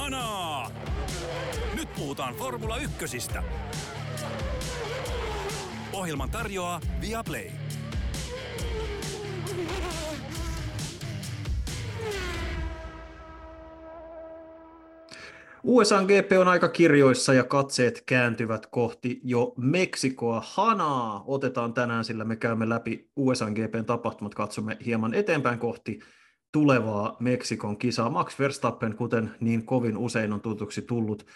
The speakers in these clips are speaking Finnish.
Kanaa! Nyt puhutaan Formula Ykkösistä. Ohjelman tarjoaa Viaplay. USA GP on aika kirjoissa ja katseet kääntyvät kohti jo Meksikoa. Hanaa otetaan tänään, sillä me käymme läpi USA GPn tapahtumat, katsomme hieman eteenpäin kohti tulevaa Meksikon kisaa. Max Verstappen, kuten niin kovin usein on tutuksi tullut,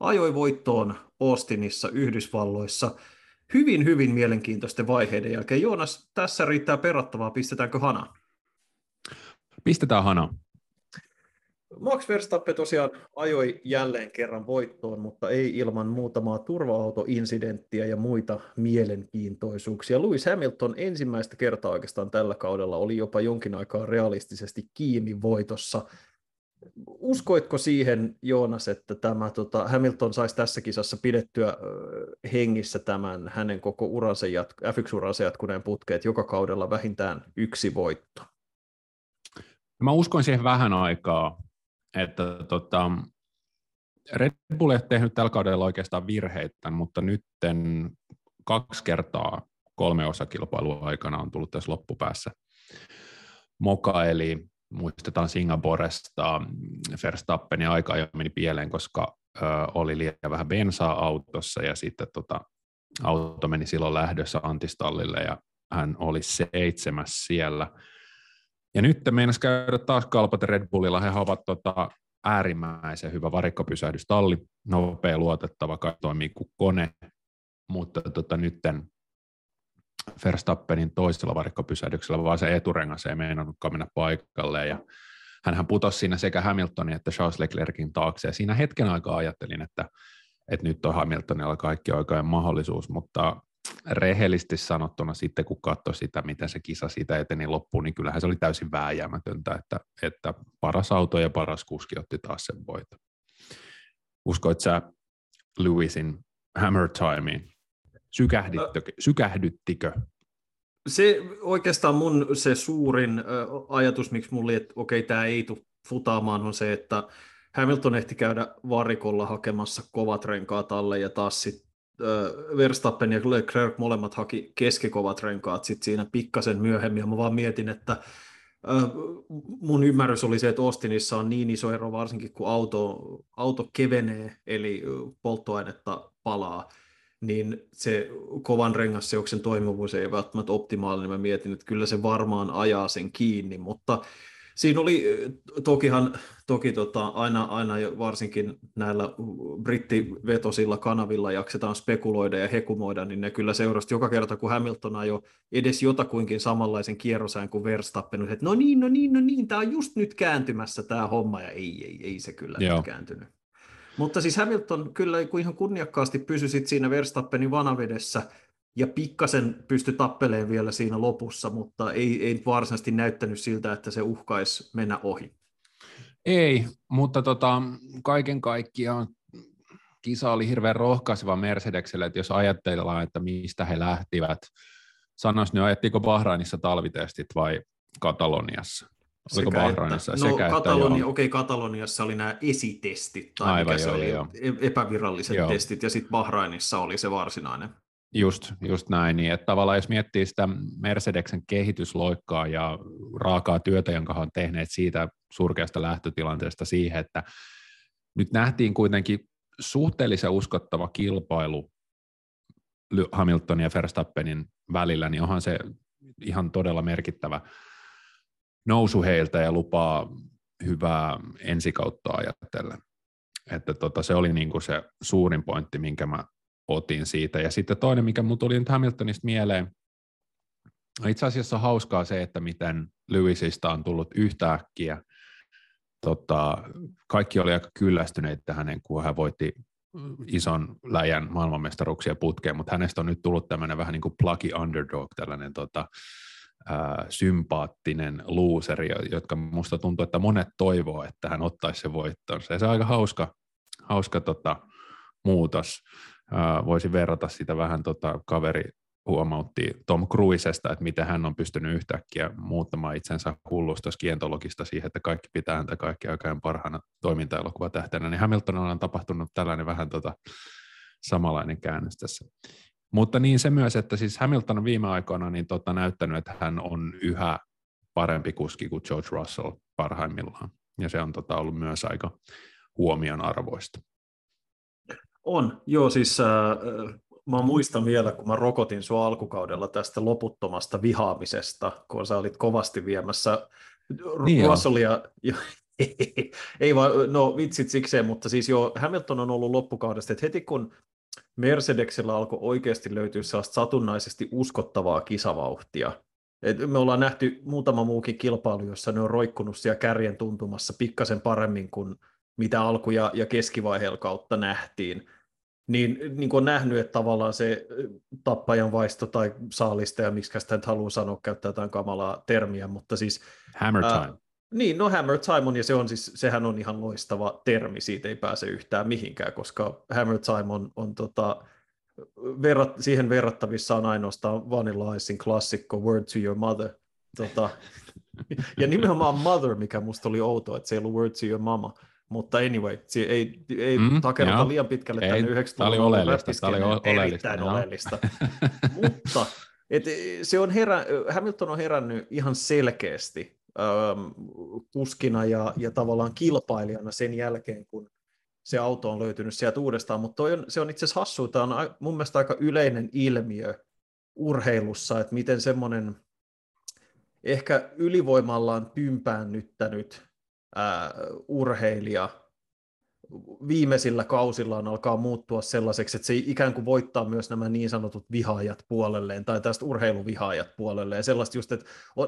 ajoi voittoon Austinissa Yhdysvalloissa hyvin, hyvin mielenkiintoisten vaiheiden jälkeen. Joonas, tässä riittää perattavaa. Pistetäänkö Hana? Pistetään Hana. Max Verstappen tosiaan ajoi jälleen kerran voittoon, mutta ei ilman muutamaa turva-autoinsidenttiä ja muita mielenkiintoisuuksia. Lewis Hamilton ensimmäistä kertaa oikeastaan tällä kaudella oli jopa jonkin aikaa realistisesti kiinni voitossa. Uskoitko siihen, Joonas, että tämä tota, Hamilton saisi tässä kisassa pidettyä hengissä tämän hänen koko uransa jat- F1-uransa jatkuneen putkeet joka kaudella vähintään yksi voitto? Mä uskoin siihen vähän aikaa, että tota, Red Bull ei tehnyt tällä kaudella oikeastaan virheitä, mutta nyt kaksi kertaa kolme osakilpailua aikana on tullut tässä loppupäässä. Moka, eli muistetaan Singaporesta Verstappenin aika jo meni pieleen, koska ö, oli liian vähän bensaa autossa ja sitten tota, auto meni silloin lähdössä antistallille ja hän oli seitsemäs siellä ja nyt meinas käydä taas kalpat Red Bullilla. He ovat tota, äärimmäisen hyvä varikkopysähdystalli, nopea, luotettava, kai toimii kuin kone, mutta tota, nytten Verstappenin toisella varikkopysähdyksellä, vaan se eturengas ei meinannutkaan mennä paikalle, ja hänhän putosi siinä sekä Hamiltonin että Charles Leclerkin taakse, ja siinä hetken aikaa ajattelin, että, että nyt on Hamiltonilla kaikki oikein mahdollisuus, mutta rehellisesti sanottuna sitten, kun katsoi sitä, miten se kisa siitä eteni loppuun, niin kyllähän se oli täysin vääjäämätöntä, että, että paras auto ja paras kuski otti taas sen voiton. Uskoit sä Lewisin hammer timeen? Sykähdittikö? sykähdyttikö? Se oikeastaan mun se suurin ajatus, miksi mulla oli, että okei, tämä ei tule futaamaan, on se, että Hamilton ehti käydä varikolla hakemassa kovat renkaat alle ja taas sitten Verstappen ja Leclerc molemmat haki keskikovat renkaat sit siinä pikkasen myöhemmin, ja mä vaan mietin, että mun ymmärrys oli se, että Austinissa on niin iso ero, varsinkin kun auto, auto kevenee, eli polttoainetta palaa, niin se kovan rengasseoksen toimivuus ei välttämättä optimaalinen. Mä mietin, että kyllä se varmaan ajaa sen kiinni, mutta Siinä oli, tokihan, toki tota, aina, aina varsinkin näillä brittivetosilla kanavilla jaksetaan spekuloida ja hekumoida, niin ne kyllä seurasi joka kerta, kun Hamilton ajoi edes jotakuinkin samanlaisen kierrosään kuin Verstappen, että no niin, no niin, no niin, tämä on just nyt kääntymässä tämä homma, ja ei, ei, ei se kyllä Joo. nyt kääntynyt. Mutta siis Hamilton kyllä ihan kunniakkaasti pysyi siinä Verstappenin vanavedessä, ja pikkasen pysty tappeleen vielä siinä lopussa, mutta ei, ei varsinaisesti näyttänyt siltä, että se uhkaisi mennä ohi. Ei, mutta tota, kaiken kaikkiaan kisa oli hirveän rohkaiseva Mercedekselle, että jos ajatellaan, että mistä he lähtivät, sanois nyt, ajattiko Bahrainissa talvitestit vai Kataloniassa? Oliko sekä Bahrainissa? Että, no, sekä Kataloni, että okei, Kataloniassa oli nämä esitestit, tai Aivan, mikä joo, se oli, joo. E- epäviralliset joo. testit, ja sitten Bahrainissa oli se varsinainen. Just, just näin, niin että tavallaan jos miettii sitä Mercedeksen kehitysloikkaa ja raakaa työtä, jonka on tehneet siitä surkeasta lähtötilanteesta siihen, että nyt nähtiin kuitenkin suhteellisen uskottava kilpailu Hamiltonin ja Verstappenin välillä, niin onhan se ihan todella merkittävä nousu heiltä ja lupaa hyvää ensikautta ajatellen. Että tota, se oli niin kuin se suurin pointti, minkä mä otin siitä. Ja sitten toinen, mikä mun tuli nyt Hamiltonista mieleen, itse asiassa on hauskaa se, että miten Lewisista on tullut yhtäkkiä. Tota, kaikki oli aika kyllästyneitä hänen, kun hän voitti ison läjän maailmanmestaruuksia putkeen, mutta hänestä on nyt tullut tämmöinen vähän niin kuin plucky underdog, tällainen tota, ää, sympaattinen looseri, jotka musta tuntuu, että monet toivoo, että hän ottaisi se voittonsa. Ja se on aika hauska, hauska tota, muutos voisin verrata sitä vähän tota kaveri huomautti Tom Cruisesta, että miten hän on pystynyt yhtäkkiä muuttamaan itsensä hullusta skientologista siihen, että kaikki pitää häntä kaikki aikaan parhaana toimintaelokuvatähtenä, niin Hamiltonilla on tapahtunut tällainen vähän tota, samanlainen käännös tässä. Mutta niin se myös, että siis Hamilton on viime aikoina niin tota, näyttänyt, että hän on yhä parempi kuski kuin George Russell parhaimmillaan. Ja se on tota, ollut myös aika huomion arvoista. On, joo siis äh, mä muistan vielä, kun mä rokotin sua alkukaudella tästä loputtomasta vihaamisesta, kun sä olit kovasti viemässä niin Russellia. Ei vaan, no vitsit sikseen, mutta siis jo Hamilton on ollut loppukaudesta, että heti kun Mercedesillä alkoi oikeasti löytyä sellaista satunnaisesti uskottavaa kisavauhtia, et me ollaan nähty muutama muukin kilpailu, jossa ne on roikkunut siellä kärjen tuntumassa pikkasen paremmin kuin mitä alku- ja, ja keskivaiheella kautta nähtiin niin, niin kuin on nähnyt, että tavallaan se tappajan vaisto tai saalista, ja miksi sitä nyt haluaa sanoa, käyttää jotain kamalaa termiä, mutta siis... Hammer time. Ää, niin, no hammer time on, ja se on siis, sehän on ihan loistava termi, siitä ei pääse yhtään mihinkään, koska hammer time on, on tota, verrat, siihen verrattavissa on ainoastaan Vanilla Icein klassikko Word to your mother. Tota, ja nimenomaan mother, mikä musta oli outoa, että se ei ollut Word to your mama. Mutta anyway, ei, ei mm, takerrota liian pitkälle tänne 90-luvun Tämä oli oleellista. Tämä oli oleellista. oleellista. Mutta et, se on herä, Hamilton on herännyt ihan selkeästi ähm, kuskina ja, ja tavallaan kilpailijana sen jälkeen, kun se auto on löytynyt sieltä uudestaan, mutta on, se on itse asiassa hassu, tämä on mun mielestä aika yleinen ilmiö urheilussa, että miten semmoinen ehkä ylivoimallaan tympäännyttänyt ää, urheilija viimeisillä kausillaan alkaa muuttua sellaiseksi, että se ikään kuin voittaa myös nämä niin sanotut vihaajat puolelleen, tai tästä urheiluvihaajat puolelleen, sellaista just, että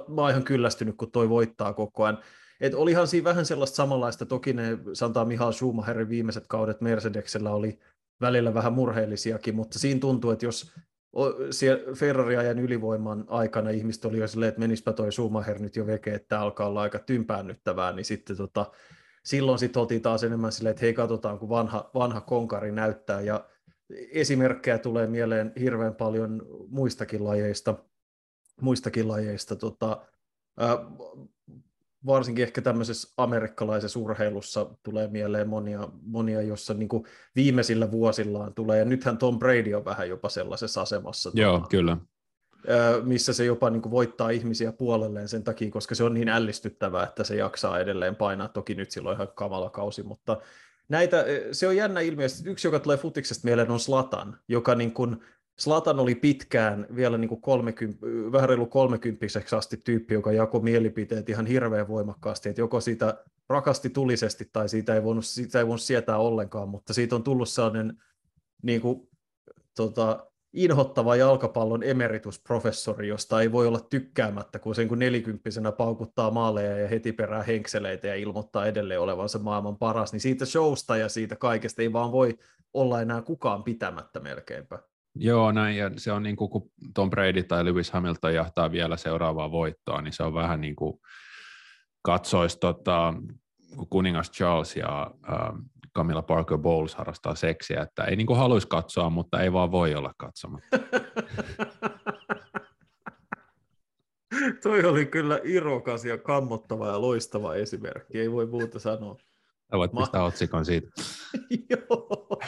mä oon ihan kyllästynyt, kun toi voittaa koko ajan. Et olihan siinä vähän sellaista samanlaista, toki ne, sanotaan Mihail Schumacherin viimeiset kaudet Mercedesellä oli välillä vähän murheellisiakin, mutta siinä tuntuu, että jos Ferrari-ajan ylivoiman aikana ihmiset oli jo silleen, että menispä toi Schumacher nyt jo veke, että alkaa olla aika tympäännyttävää, niin sitten tota, silloin sitten oltiin taas enemmän silleen, että hei katsotaan, kun vanha, vanha konkari näyttää, ja esimerkkejä tulee mieleen hirveän paljon muistakin lajeista, muistakin lajeista. Tota, varsinkin ehkä tämmöisessä amerikkalaisessa urheilussa tulee mieleen monia, monia jossa niin kuin viimeisillä vuosillaan tulee, ja nythän Tom Brady on vähän jopa sellaisessa asemassa. Joo, tuota, kyllä. Missä se jopa niin kuin voittaa ihmisiä puolelleen sen takia, koska se on niin ällistyttävää, että se jaksaa edelleen painaa. Toki nyt silloin ihan kamala kausi, mutta näitä, se on jännä ilmiö. Yksi, joka tulee futiksesta mieleen, on Slatan, joka niin kuin, Slatan oli pitkään vielä niin kuin 30, vähän reilu kolmekymppiseksi asti tyyppi, joka jakoi mielipiteet ihan hirveän voimakkaasti, että joko siitä rakasti tulisesti tai siitä ei voinut, siitä ei voinut sietää ollenkaan, mutta siitä on tullut sellainen niin kuin, tota, inhottava jalkapallon emeritusprofessori, josta ei voi olla tykkäämättä, kun sen kun nelikymppisenä paukuttaa maaleja ja heti perää henkseleitä ja ilmoittaa edelleen olevansa maailman paras, niin siitä showsta ja siitä kaikesta ei vaan voi olla enää kukaan pitämättä melkeinpä. Joo, näin, ja se on niin kuin, kun Tom Brady tai Lewis Hamilton jahtaa vielä seuraavaa voittoa, niin se on vähän niin kuin katsoisi tota, kuningas Charles ja äh, Camilla Parker Bowles harrastaa seksiä, että ei niin kuin haluaisi katsoa, mutta ei vaan voi olla katsomatta. Toi oli kyllä irokas ja kammottava ja loistava esimerkki, ei voi muuta sanoa. Sä voit pistää Ma- otsikon siitä. Joo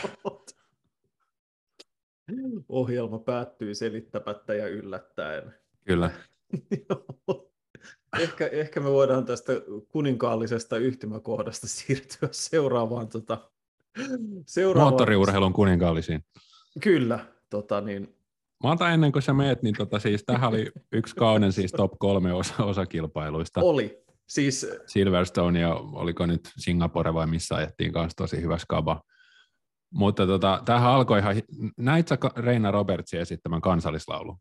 ohjelma päättyy selittämättä ja yllättäen. Kyllä. ehkä, ehkä me voidaan tästä kuninkaallisesta yhtymäkohdasta siirtyä seuraavaan. Tota, seuraavaan... Moottoriurheilun kuninkaallisiin. Kyllä. Tota, niin... Mä otan ennen kuin sä meet, niin tota, siis tähän oli yksi kauden siis top kolme osa, osakilpailuista. Oli. Siis... Silverstone ja oliko nyt Singapore vai missä ajettiin kanssa tosi hyvä skaba. Mutta tota, tämähän alkoi ihan, näit sä Reina Robertsin esittämän kansallislaulu?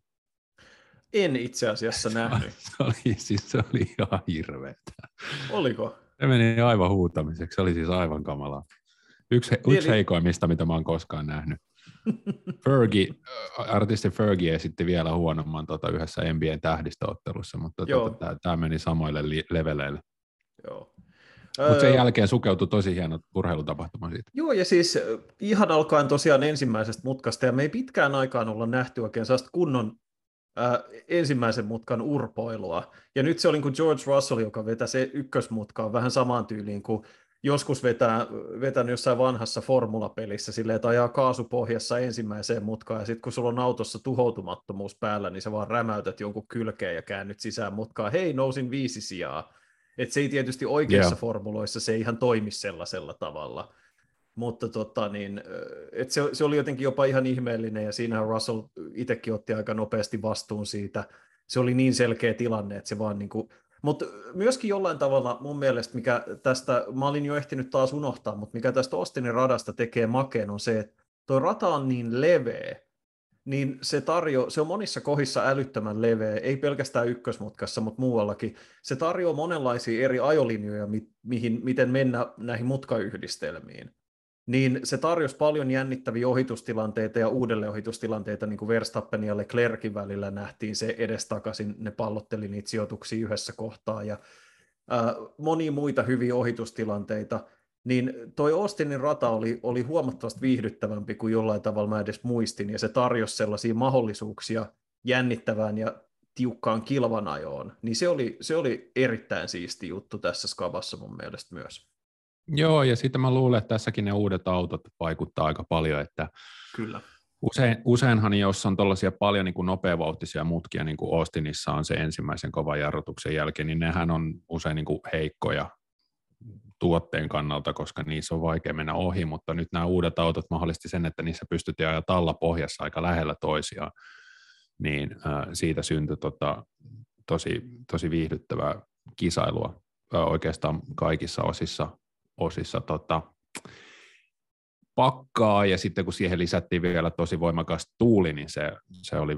En itse asiassa nähnyt. se oli, siis se oli ihan hirveetä. Oliko? Se meni aivan huutamiseksi, se oli siis aivan kamalaa. Yksi, he, yksi heikoimmista, mitä mä oon koskaan nähnyt. Fergie, artisti Fergie esitti vielä huonomman tota, yhdessä NBAn tähdistöottelussa, mutta tota, tämä meni samoille li- leveleille. Joo. Mutta sen jälkeen sukeutui tosi hieno urheilutapahtuma siitä. Joo, ja siis ihan alkaen tosiaan ensimmäisestä mutkasta, ja me ei pitkään aikaan olla nähty oikein sellaista kunnon äh, ensimmäisen mutkan urpoilua. Ja nyt se oli kuin George Russell, joka vetäisi ykkösmutkaan vähän samaan tyyliin kuin joskus vetää, vetänyt jossain vanhassa formulapelissä silleen, että ajaa kaasupohjassa ensimmäiseen mutkaan, ja sitten kun sulla on autossa tuhoutumattomuus päällä, niin sä vaan rämäytät jonkun kylkeen ja käännyt sisään mutkaan, hei, nousin viisi sijaa. Et se ei tietysti oikeissa yeah. formuloissa, se ei ihan toimi sellaisella tavalla. Mutta tota, niin, et se, se, oli jotenkin jopa ihan ihmeellinen, ja siinähän Russell itsekin otti aika nopeasti vastuun siitä. Se oli niin selkeä tilanne, että se vaan niin kuin, mutta myöskin jollain tavalla mun mielestä, mikä tästä, mä olin jo ehtinyt taas unohtaa, mutta mikä tästä Ostinin radasta tekee makeen on se, että tuo rata on niin leveä, niin se, tarjo, se on monissa kohdissa älyttömän leveä, ei pelkästään ykkösmutkassa, mutta muuallakin. Se tarjoaa monenlaisia eri ajolinjoja, mi, mihin, miten mennä näihin mutkayhdistelmiin niin se tarjosi paljon jännittäviä ohitustilanteita ja uudelleenohitustilanteita, niin kuin Verstappenin ja Leclerkin välillä nähtiin se edestakaisin, ne pallotteli niitä sijoituksia yhdessä kohtaa ja ää, monia muita hyviä ohitustilanteita, niin toi Austinin rata oli, oli huomattavasti viihdyttävämpi kuin jollain tavalla mä edes muistin, ja se tarjosi sellaisia mahdollisuuksia jännittävään ja tiukkaan kilvanajoon, niin se oli, se oli erittäin siisti juttu tässä skavassa mun mielestä myös. Joo, ja sitten mä luulen, että tässäkin ne uudet autot vaikuttaa aika paljon, että Kyllä. Usein, useinhan, jos on tuollaisia paljon niin kuin nopeavauhtisia mutkia, niin kuin Austinissa on se ensimmäisen kovan jarrutuksen jälkeen, niin nehän on usein niin kuin heikkoja tuotteen kannalta, koska niissä on vaikea mennä ohi, mutta nyt nämä uudet autot mahdollisti sen, että niissä pystyttiin ajaa talla pohjassa aika lähellä toisiaan, niin siitä syntyi tota, tosi, tosi viihdyttävää kisailua oikeastaan kaikissa osissa osissa tota, pakkaa, ja sitten kun siihen lisättiin vielä tosi voimakas tuuli, niin se, se oli,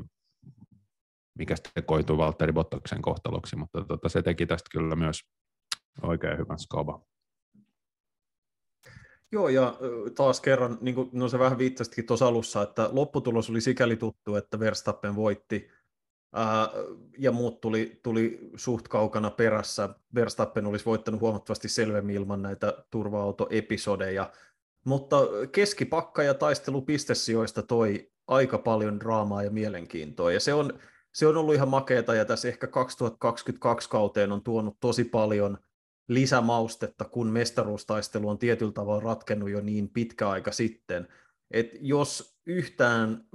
mikä sitten koitui Valtteri Bottaksen kohtaloksi, mutta tota, se teki tästä kyllä myös oikein hyvän skova. Joo, ja taas kerran, niin kuin, no se vähän viittasikin tuossa alussa, että lopputulos oli sikäli tuttu, että Verstappen voitti ja muut tuli, tuli suht kaukana perässä. Verstappen olisi voittanut huomattavasti selvemmin ilman näitä turva-autoepisodeja, mutta keskipakka ja taistelu pistesijoista toi aika paljon draamaa ja mielenkiintoa, ja se on, se on ollut ihan makeeta, ja tässä ehkä 2022 kauteen on tuonut tosi paljon lisämaustetta, kun mestaruustaistelu on tietyllä tavalla ratkennut jo niin pitkä aika sitten, että jos yhtään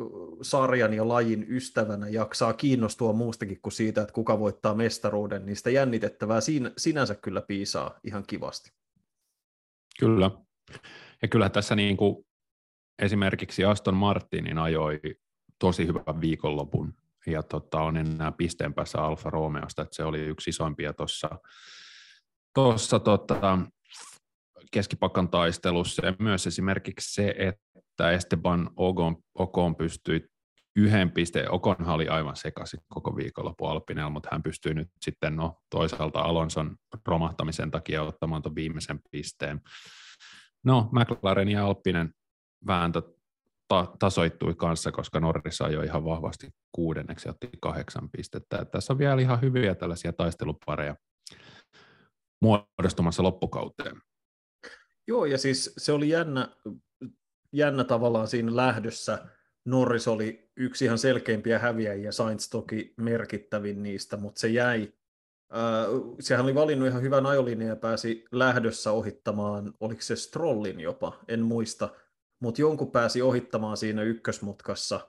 sarjan ja lajin ystävänä jaksaa kiinnostua muustakin kuin siitä, että kuka voittaa mestaruuden, niin sitä jännitettävää siinä, sinänsä kyllä piisaa ihan kivasti. Kyllä. Ja kyllä tässä niin kuin esimerkiksi Aston Martinin ajoi tosi hyvän viikonlopun ja tota, on enää pisteen päässä Alfa Romeosta, että se oli yksi isoimpia tuossa tossa, tota, keskipakan taistelussa ja myös esimerkiksi se, että Esteban Ocon, Ocon pystyi yhden pisteen, Okonhan oli aivan sekaisin koko viikonloppu Alpinella, mutta hän pystyi nyt sitten no, toisaalta Alonson romahtamisen takia ottamaan tuon viimeisen pisteen. No, McLaren ja Alppinen vääntö ta- tasoittui kanssa, koska Norris ajoi ihan vahvasti kuudenneksi ja otti kahdeksan pistettä. Tässä on vielä ihan hyviä tällaisia taistelupareja muodostumassa loppukauteen. Joo, ja siis se oli jännä, jännä tavallaan siinä lähdössä. Norris oli yksi ihan selkeimpiä häviäjiä, Sainz toki merkittävin niistä, mutta se jäi. Äh, sehän oli valinnut ihan hyvän ajolinjan ja pääsi lähdössä ohittamaan, oliko se Strollin jopa, en muista, mutta jonkun pääsi ohittamaan siinä ykkösmutkassa.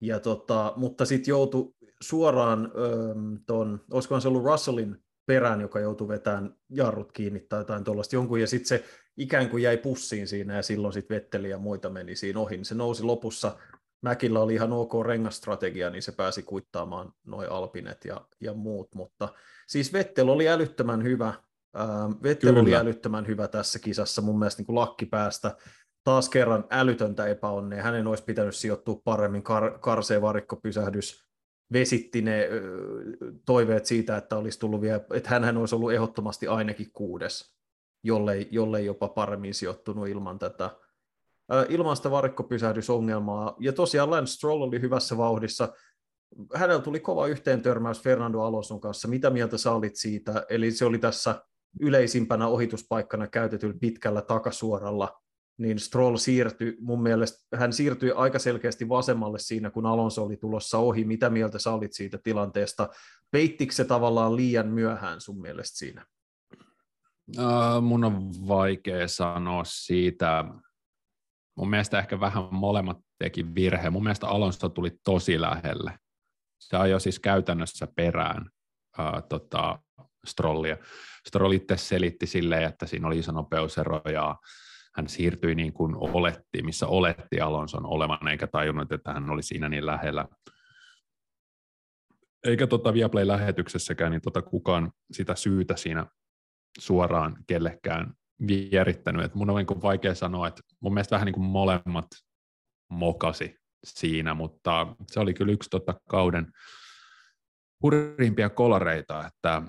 Ja tota, mutta sitten joutui suoraan öö, ton, olisikohan se ollut Russellin perään, joka joutui vetämään jarrut kiinni tai jotain tuollaista jonkun, ja sitten se ikään kuin jäi pussiin siinä, ja silloin sitten Vetteli ja muita meni siinä ohi. Se nousi lopussa, Mäkillä oli ihan ok rengastrategia, niin se pääsi kuittaamaan noin Alpinet ja, ja muut, mutta siis Vettel oli älyttömän hyvä, Vettel Kyllä. oli älyttömän hyvä tässä kisassa, mun mielestä niin kuin lakki päästä taas kerran älytöntä epäonnea. Hänen olisi pitänyt sijoittua paremmin, kar- karsee varikkopysähdys, vesitti ne toiveet siitä, että olisi tullut vielä, että hän olisi ollut ehdottomasti ainakin kuudes, jollei, jollei jopa paremmin sijoittunut ilman tätä ilman sitä varikkopysähdysongelmaa. Ja tosiaan Lance Stroll oli hyvässä vauhdissa. Hänellä tuli kova yhteentörmäys Fernando Alonson kanssa. Mitä mieltä sä olit siitä? Eli se oli tässä yleisimpänä ohituspaikkana käytetyllä pitkällä takasuoralla, niin Stroll siirtyi, mun mielestä hän siirtyi aika selkeästi vasemmalle siinä, kun Alonso oli tulossa ohi. Mitä mieltä sä olit siitä tilanteesta? Peittikö se tavallaan liian myöhään sun mielestä siinä? Uh, mun on vaikea sanoa siitä. Mun mielestä ehkä vähän molemmat teki virhe. Mun mielestä Alonso tuli tosi lähelle. Se ajoi siis käytännössä perään uh, tota, Strollia. Stroll itse selitti silleen, että siinä oli iso nopeusero ja hän siirtyi niin kuin oletti, missä oletti Alonson olevan, eikä tajunnut, että hän oli siinä niin lähellä. Eikä tota Viaplay-lähetyksessäkään niin tota kukaan sitä syytä siinä suoraan kellekään vierittänyt. Et mun on niin vaikea sanoa, että mun mielestä vähän niin kuin molemmat mokasi siinä, mutta se oli kyllä yksi tota kauden hurrimpia kolareita, että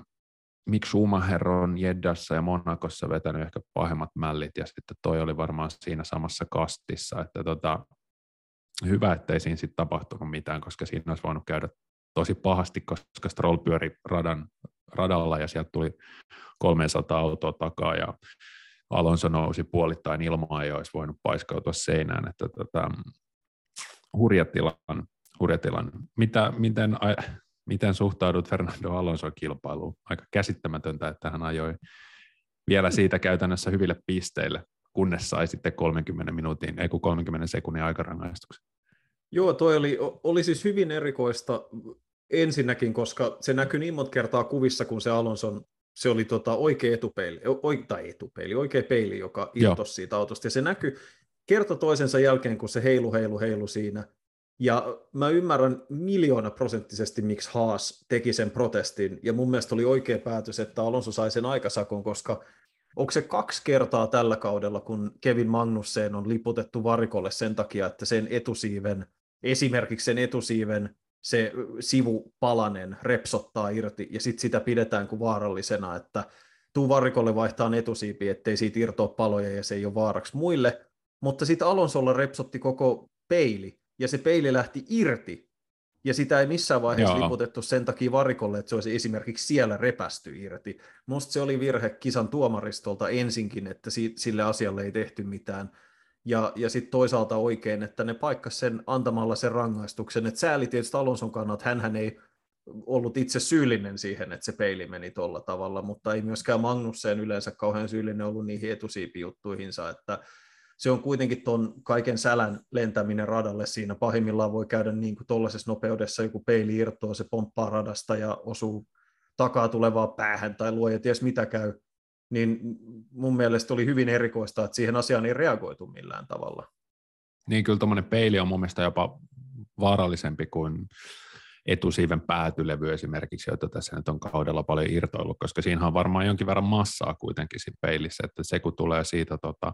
Mick Schumacher on Jeddassa ja Monakossa vetänyt ehkä pahemmat mällit, ja sitten toi oli varmaan siinä samassa kastissa, että tota, hyvä, ettei siinä sitten tapahtunut mitään, koska siinä olisi voinut käydä tosi pahasti, koska Stroll pyöri radan, radalla ja sieltä tuli 300 autoa takaa ja Alonso nousi puolittain ilmaa ja olisi voinut paiskautua seinään, että tota, hurjatilan, hurjatilan. Mitä, miten, miten suhtaudut Fernando Alonso kilpailuun? Aika käsittämätöntä, että hän ajoi vielä siitä käytännössä hyville pisteille, kunnes sai sitten 30 minuutin, ei kun 30 sekunnin aikarangaistuksen. Joo, toi oli, oli siis hyvin erikoista ensinnäkin, koska se näkyi niin monta kertaa kuvissa, kun se Alonson, se oli tota oikea etupeili, oi, tai etupeili, oikea peili, joka irtosi siitä autosta, ja se näkyi kerta toisensa jälkeen, kun se heilu, heilu, heilu siinä, ja mä ymmärrän miljoona prosenttisesti, miksi Haas teki sen protestin, ja mun mielestä oli oikea päätös, että Alonso sai sen aikasakon, koska onko se kaksi kertaa tällä kaudella, kun Kevin Magnussen on liputettu varikolle sen takia, että sen etusiiven, esimerkiksi sen etusiiven se sivupalanen repsottaa irti, ja sitten sitä pidetään kuin vaarallisena, että tuu varikolle vaihtaa etusiipi, ettei siitä irtoa paloja ja se ei ole vaaraksi muille, mutta sitten Alonsolla repsotti koko peili, ja se peili lähti irti, ja sitä ei missään vaiheessa Joo. liputettu sen takia varikolle, että se olisi esimerkiksi siellä repästy irti. Musta se oli virhe kisan tuomaristolta ensinkin, että sille asialle ei tehty mitään. Ja, ja sitten toisaalta oikein, että ne paikkas sen antamalla sen rangaistuksen. Että sääli tietysti Alonson kannalta, hän ei ollut itse syyllinen siihen, että se peili meni tuolla tavalla, mutta ei myöskään Magnussen yleensä kauhean syyllinen ollut niihin etusiipijuttuihinsa, että se on kuitenkin tuon kaiken sälän lentäminen radalle siinä. Pahimmillaan voi käydä niin kuin tuollaisessa nopeudessa, joku peili irtoaa, se pomppaa radasta ja osuu takaa tulevaa päähän tai luo ja ties mitä käy. Niin mun mielestä oli hyvin erikoista, että siihen asiaan ei reagoitu millään tavalla. Niin kyllä tuommoinen peili on mun mielestä jopa vaarallisempi kuin etusiiven päätylevy esimerkiksi, joita tässä nyt on kaudella paljon irtoillut, koska siinä on varmaan jonkin verran massaa kuitenkin siinä peilissä, että se kun tulee siitä tota,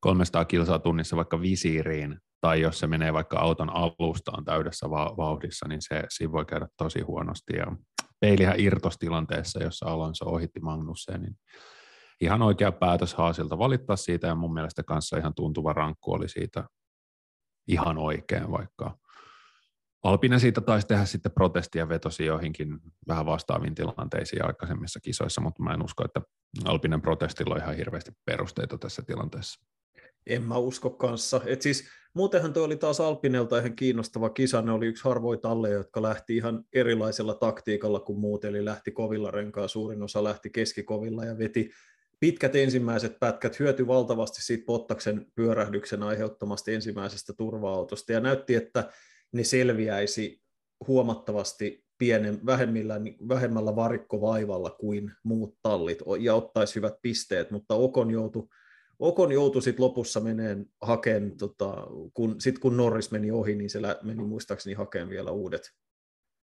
300 kilsaa tunnissa vaikka visiiriin, tai jos se menee vaikka auton alustaan täydessä vauhdissa, niin se, siinä voi käydä tosi huonosti. Ja peilihän irtostilanteessa, jossa Alonso ohitti Magnussen, niin ihan oikea päätös Haasilta valittaa siitä, ja mun mielestä kanssa ihan tuntuva rankku oli siitä ihan oikein, vaikka Alpine siitä taisi tehdä sitten protestia vetosi joihinkin vähän vastaaviin tilanteisiin aikaisemmissa kisoissa, mutta mä en usko, että Alpinen protestilla on ihan hirveästi perusteita tässä tilanteessa. En mä usko kanssa. Et siis, muutenhan tuo oli taas Alpinelta ihan kiinnostava kisa. Ne oli yksi harvoin talle, jotka lähti ihan erilaisella taktiikalla kuin muut, eli lähti kovilla renkaa. Suurin osa lähti keskikovilla ja veti pitkät ensimmäiset pätkät, hyöty valtavasti siitä Pottaksen pyörähdyksen aiheuttamasta ensimmäisestä turva-autosta ja näytti, että ne selviäisi huomattavasti pienen, vähemmillä, vähemmällä varikkovaivalla kuin muut tallit ja ottaisi hyvät pisteet, mutta Okon joutui Okon joutui sitten lopussa meneen hakeen, tota, kun, sit kun Norris meni ohi, niin se meni muistaakseni hakeen vielä uudet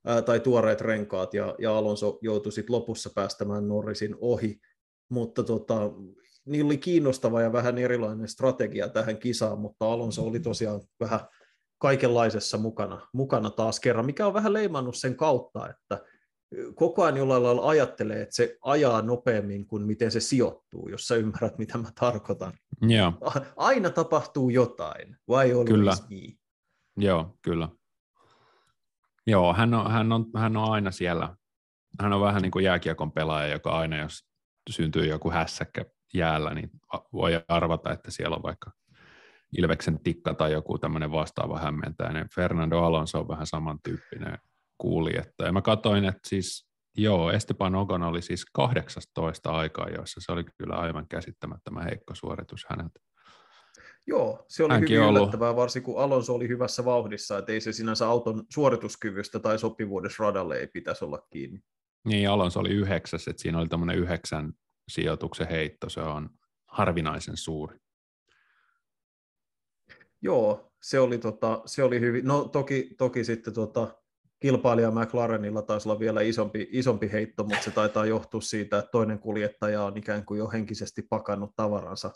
ää, tai tuoreet renkaat, ja, ja Alonso joutui sitten lopussa päästämään Norrisin ohi, mutta tota, niillä oli kiinnostava ja vähän erilainen strategia tähän kisaan, mutta Alonso oli tosiaan vähän kaikenlaisessa mukana, mukana taas kerran, mikä on vähän leimannut sen kautta, että koko ajan jollain lailla ajattelee, että se ajaa nopeammin kuin miten se sijoittuu, jos sä ymmärrät, mitä mä tarkoitan. Joo. Aina tapahtuu jotain, vai oli Kyllä. Niin? Joo, kyllä. Joo, hän on, hän, on, hän on aina siellä. Hän on vähän niin kuin jääkiekon pelaaja, joka aina, jos syntyy joku hässäkkä jäällä, niin voi arvata, että siellä on vaikka Ilveksen tikka tai joku tämmöinen vastaava hämmentäinen. Fernando Alonso on vähän samantyyppinen kuulijetta. Ja mä katsoin, että siis joo, Esteban Ogon oli siis 18 aikaa, joissa se oli kyllä aivan käsittämättömän heikko suoritus häneltä. Joo, se oli Hänkin hyvin ollut. yllättävää, varsinkin kun Alonso oli hyvässä vauhdissa, että ei se sinänsä auton suorituskyvystä tai sopivuudessa radalle ei pitäisi olla kiinni. Niin, Alonso oli yhdeksäs, että siinä oli tämmöinen yhdeksän sijoituksen heitto, se on harvinaisen suuri. Joo, se oli, tota, se oli hyvin. No toki, toki sitten tota, kilpailija McLarenilla taisi olla vielä isompi, isompi heitto, mutta se taitaa johtua siitä, että toinen kuljettaja on ikään kuin jo henkisesti pakannut tavaransa,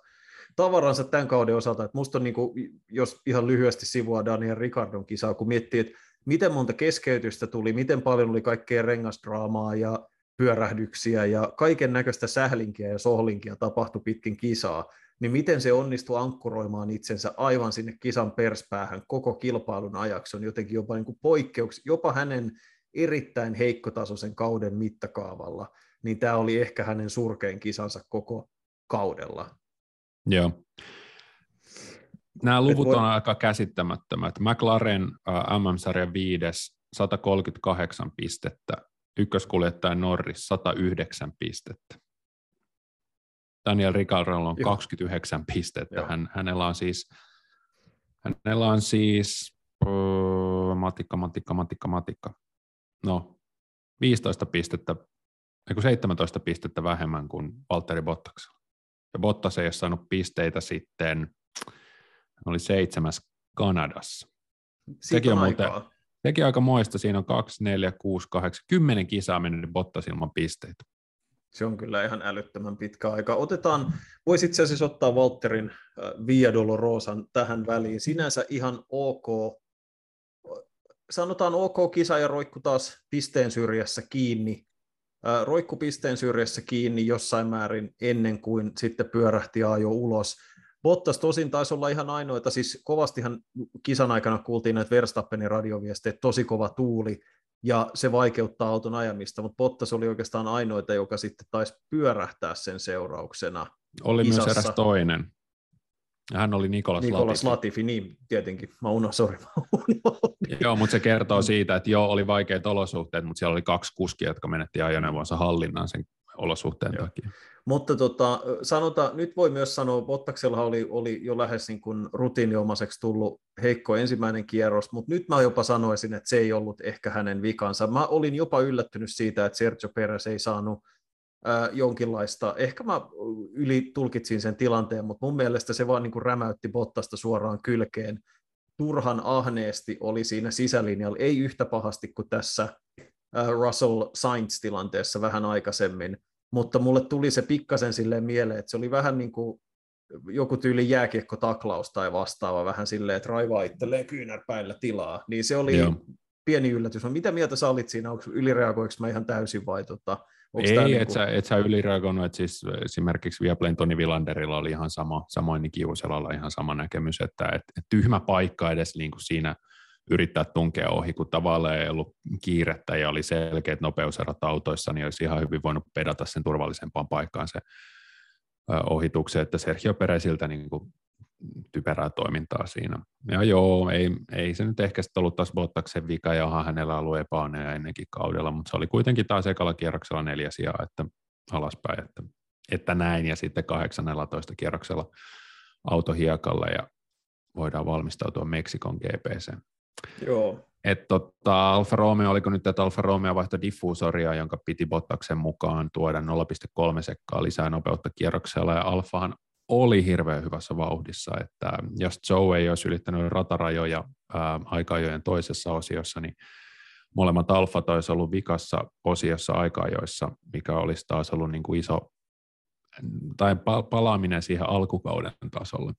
tavaransa tämän kauden osalta. Että musta on, niin kuin, jos ihan lyhyesti sivua Daniel Ricardon kisaa, kun miettii, että miten monta keskeytystä tuli, miten paljon oli kaikkea rengasdraamaa ja pyörähdyksiä ja kaiken näköistä sählinkiä ja sohlinkia tapahtui pitkin kisaa, niin miten se onnistui ankkuroimaan itsensä aivan sinne kisan perspäähän koko kilpailun ajaksi on jotenkin jopa niin poikkeuks, jopa hänen erittäin heikkotasoisen kauden mittakaavalla, niin tämä oli ehkä hänen surkein kisansa koko kaudella. Joo. Nämä luvut voi... on aika käsittämättömät. McLaren uh, MM-sarjan viides 138 pistettä, ykköskuljettaja Norris 109 pistettä. Daniel Ricciardolla on Joo. 29 pistettä. Hän, hänellä on siis, hänellä on siis uh, matikka, matikka, matikka, matikka. No, 15 pistettä, ei 17 pistettä vähemmän kuin Valtteri Bottaksella. Ja Bottas ei ole saanut pisteitä sitten, oli seitsemäs Kanadassa. Sekin on, muuten, sekin aika moista, siinä on 2, 4, 6, 8, 10 kisaa mennyt Bottas ilman pisteitä. Se on kyllä ihan älyttömän pitkä aika. Otetaan, voisi itse asiassa ottaa Walterin äh, Via Dolorosan tähän väliin. Sinänsä ihan ok, sanotaan ok kisa ja roikku taas pisteen syrjässä kiinni. Äh, roikku pisteen syrjässä kiinni jossain määrin ennen kuin sitten pyörähti jo ulos. Bottas tosin taisi olla ihan ainoita, siis kovastihan kisan aikana kuultiin näitä Verstappenin radioviestejä, tosi kova tuuli, ja se vaikeuttaa auton ajamista, mutta Bottas oli oikeastaan ainoita, joka sitten taisi pyörähtää sen seurauksena. Oli isassa. myös eräs toinen. Hän oli Nikolas, Nikolas Latifi. Latifi. niin tietenkin. Mä unohdin, sorry. joo, mutta se kertoo siitä, että joo, oli vaikeat olosuhteet, mutta siellä oli kaksi kuskia, jotka menetti ajoneuvonsa hallinnan sen olosuhteen joo. takia. Mutta tota, sanota, nyt voi myös sanoa, Bottaksella oli, oli jo lähes niin kuin rutiiniomaiseksi tullut heikko ensimmäinen kierros, mutta nyt mä jopa sanoisin, että se ei ollut ehkä hänen vikansa. Mä olin jopa yllättynyt siitä, että Sergio Perez ei saanut äh, jonkinlaista, ehkä mä yli tulkitsin sen tilanteen, mutta mun mielestä se vaan niin kuin rämäytti Bottasta suoraan kylkeen. Turhan ahneesti oli siinä sisälinjalla, ei yhtä pahasti kuin tässä äh, Russell Sainz-tilanteessa vähän aikaisemmin, mutta mulle tuli se pikkasen silleen mieleen, että se oli vähän niin kuin joku tyyli jääkiekko-taklaus tai vastaava, vähän silleen, että raivaa itselleen kyynärpäillä tilaa, niin se oli Joo. pieni yllätys. Mitä mieltä sä olit siinä, onko ylireagoinko mä ihan täysin vai tota, ei, et, niin kuin... sä, et sä ylireagoinut, että siis esimerkiksi Viaplayn Toni Villanderilla oli ihan sama, samoin niin Kiuselalla ihan sama näkemys, että et, et tyhmä paikka edes niin kuin siinä yrittää tunkea ohi, kun tavallaan ei ollut kiirettä ja oli selkeät nopeuserot autoissa, niin olisi ihan hyvin voinut pedata sen turvallisempaan paikkaan se ohituksen, että Sergio Peresiltä niin kuin typerää toimintaa siinä. Ja joo, ei, ei se nyt ehkä sitten ollut taas Bottaksen vika, ja onhan hänellä ollut epäonneja ennenkin kaudella, mutta se oli kuitenkin taas ekalla kierroksella neljä sijaa, että alaspäin, että, että näin, ja sitten 8 kierroksella auto hiekalle, ja voidaan valmistautua Meksikon GPC. Joo. Et tota, Alfa Romeo, oliko nyt, että Alfa Romeo vaihtoi diffuusoria, jonka piti Bottaksen mukaan tuoda 0,3 sekkaa lisää nopeutta kierroksella, ja Alfahan oli hirveän hyvässä vauhdissa, että jos Joe ei olisi ylittänyt ratarajoja ää, aikajojen toisessa osiossa, niin molemmat alfat olisi ollut vikassa osiossa aikajoissa, mikä olisi taas ollut niin kuin iso, tai palaaminen siihen alkukauden tasolle.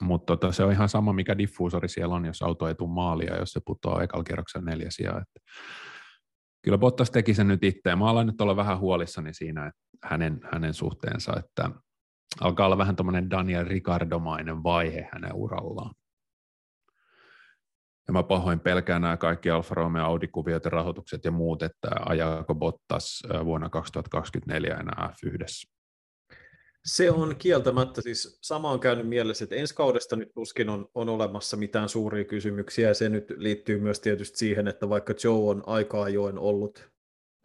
Mutta tota, se on ihan sama, mikä diffuusori siellä on, jos auto ei tule maalia, jos se putoaa ekalla kierroksella neljä sijaa. Että kyllä Bottas teki sen nyt itse. Mä olen nyt olla vähän huolissani siinä että hänen, hänen suhteensa, että alkaa olla vähän tämmöinen Daniel Ricardomainen vaihe hänen urallaan. Ja mä pahoin pelkään nämä kaikki Alfa Romeo, Audi-kuviot ja rahoitukset ja muut, että ajaako Bottas vuonna 2024 enää F1. Se on kieltämättä, siis sama on käynyt mielessä, että ensi kaudesta nyt tuskin on, on olemassa mitään suuria kysymyksiä, ja se nyt liittyy myös tietysti siihen, että vaikka Joe on aika ajoin ollut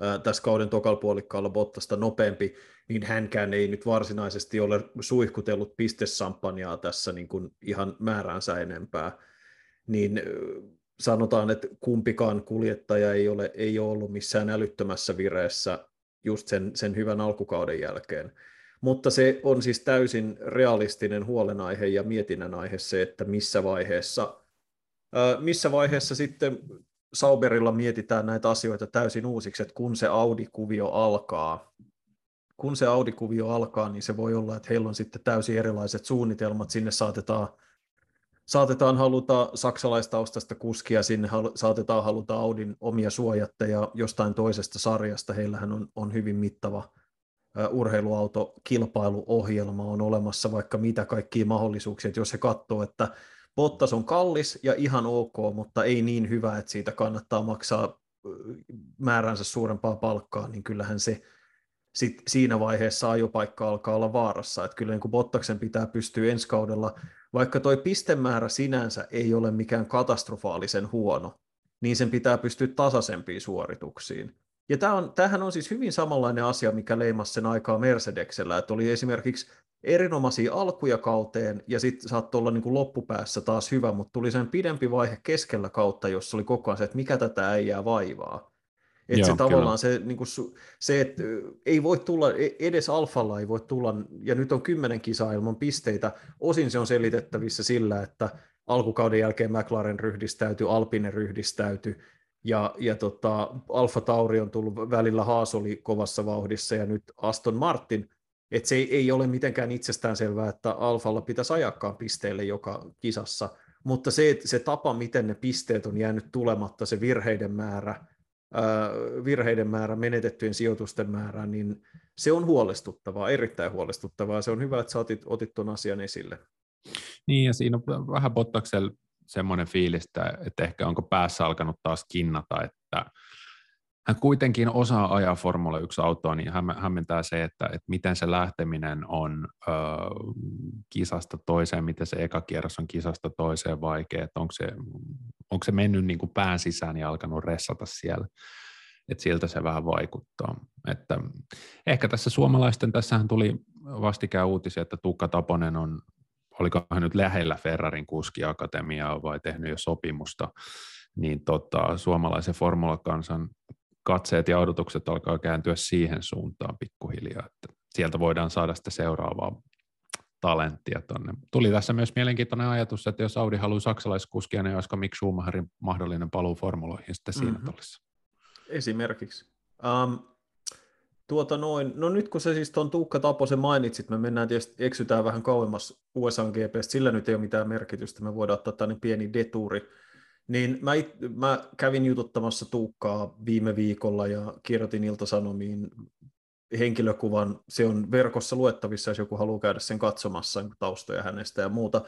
ää, tässä kauden tokalpuolikkaalla Bottasta nopeampi, niin hänkään ei nyt varsinaisesti ole suihkutellut pistesampanjaa tässä niin kuin ihan määränsä enempää, niin sanotaan, että kumpikaan kuljettaja ei ole, ei ole ollut missään älyttömässä vireessä just sen, sen hyvän alkukauden jälkeen. Mutta se on siis täysin realistinen huolenaihe ja mietinnän aihe se, että missä vaiheessa, missä vaiheessa sitten Sauberilla mietitään näitä asioita täysin uusiksi, että kun se Audi-kuvio alkaa, kun se Audi-kuvio alkaa, niin se voi olla, että heillä on sitten täysin erilaiset suunnitelmat, sinne saatetaan, saatetaan haluta saksalaistaustasta kuskia, sinne saatetaan haluta Audin omia suojatteja jostain toisesta sarjasta, heillähän on, on hyvin mittava urheiluautokilpailuohjelma on olemassa vaikka mitä kaikkia mahdollisuuksia, että jos he katsoo, että Bottas on kallis ja ihan ok, mutta ei niin hyvä, että siitä kannattaa maksaa määränsä suurempaa palkkaa, niin kyllähän se sit siinä vaiheessa ajopaikka alkaa olla vaarassa. Että kyllä niin kuin Bottaksen pitää pystyä ensi kaudella, vaikka toi pistemäärä sinänsä ei ole mikään katastrofaalisen huono, niin sen pitää pystyä tasaisempiin suorituksiin. Ja tämä on, tämähän on siis hyvin samanlainen asia, mikä leimasi sen aikaa Mercedeksellä, että oli esimerkiksi erinomaisia alkuja kauteen, ja sitten saattoi olla niin kuin loppupäässä taas hyvä, mutta tuli sen pidempi vaihe keskellä kautta, jossa oli koko ajan se, että mikä tätä äijää vaivaa. Että se tavallaan se, niin kuin, se, että ei voi tulla, e, edes alfalla ei voi tulla, ja nyt on kymmenen kisaa ilman pisteitä, osin se on selitettävissä sillä, että alkukauden jälkeen McLaren ryhdistäytyi, Alpine ryhdistäytyi, ja, ja tota, Alfa Tauri on tullut välillä Haasoli kovassa vauhdissa ja nyt Aston Martin, että se ei, ei ole mitenkään itsestäänselvää, että Alfalla pitäisi ajakkaan pisteelle joka kisassa, mutta se, se tapa, miten ne pisteet on jäänyt tulematta, se virheiden määrä, ää, virheiden määrä, menetettyjen sijoitusten määrä, niin se on huolestuttavaa, erittäin huolestuttavaa. Se on hyvä, että sä otit, otit tuon asian esille. Niin, ja siinä on vähän Bottaksella semmoinen fiilis, että ehkä onko päässä alkanut taas kinnata, että hän kuitenkin osaa ajaa Formula 1-autoa, niin hämmentää se, että, että miten se lähteminen on ö, kisasta toiseen, miten se eka kierros on kisasta toiseen vaikea, että onko se, onko se mennyt niin kuin pään sisään ja alkanut ressata siellä, että siltä se vähän vaikuttaa. Että ehkä tässä suomalaisten, tässähän tuli vastikään uutisia, että Tuukka Taponen on oliko hän nyt lähellä Ferrarin kuskiakatemiaa vai tehnyt jo sopimusta, niin tota, suomalaisen formulakansan katseet ja odotukset alkaa kääntyä siihen suuntaan pikkuhiljaa, että sieltä voidaan saada sitä seuraavaa talenttia tonne. Tuli tässä myös mielenkiintoinen ajatus, että jos Audi haluaa saksalaiskuskia, niin olisiko Mick Schumacherin mahdollinen paluu formuloihin sitten siinä mm-hmm. Esimerkiksi. Um, Tuota noin, no nyt kun se siis tuon Tuukka Taposen mainitsit, me mennään tietysti, eksytään vähän kauemmas USA GP, sillä nyt ei ole mitään merkitystä, me voidaan ottaa tällainen pieni deturi. Niin mä, it, mä kävin jututtamassa Tuukkaa viime viikolla ja kirjoitin Ilta-Sanomiin henkilökuvan, se on verkossa luettavissa, jos joku haluaa käydä sen katsomassa niin taustoja hänestä ja muuta.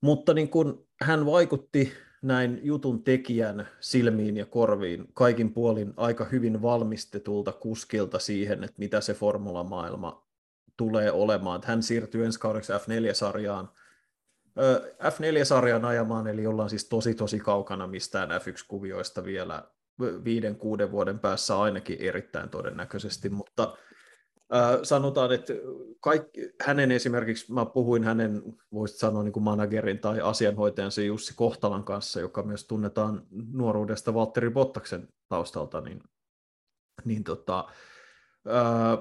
Mutta niin kun hän vaikutti näin jutun tekijän silmiin ja korviin kaikin puolin aika hyvin valmistetulta kuskilta siihen, että mitä se formulamaailma tulee olemaan. Hän siirtyy ensi kaudeksi F4-sarjaan, F4-sarjan ajamaan, eli ollaan siis tosi tosi kaukana mistään F1-kuvioista vielä viiden, kuuden vuoden päässä ainakin erittäin todennäköisesti, mutta sanotaan, että kaikki, hänen esimerkiksi, mä puhuin hänen, voisit sanoa niin kuin managerin tai asianhoitajansa Jussi Kohtalan kanssa, joka myös tunnetaan nuoruudesta Valtteri Bottaksen taustalta, niin, niin tota, ää,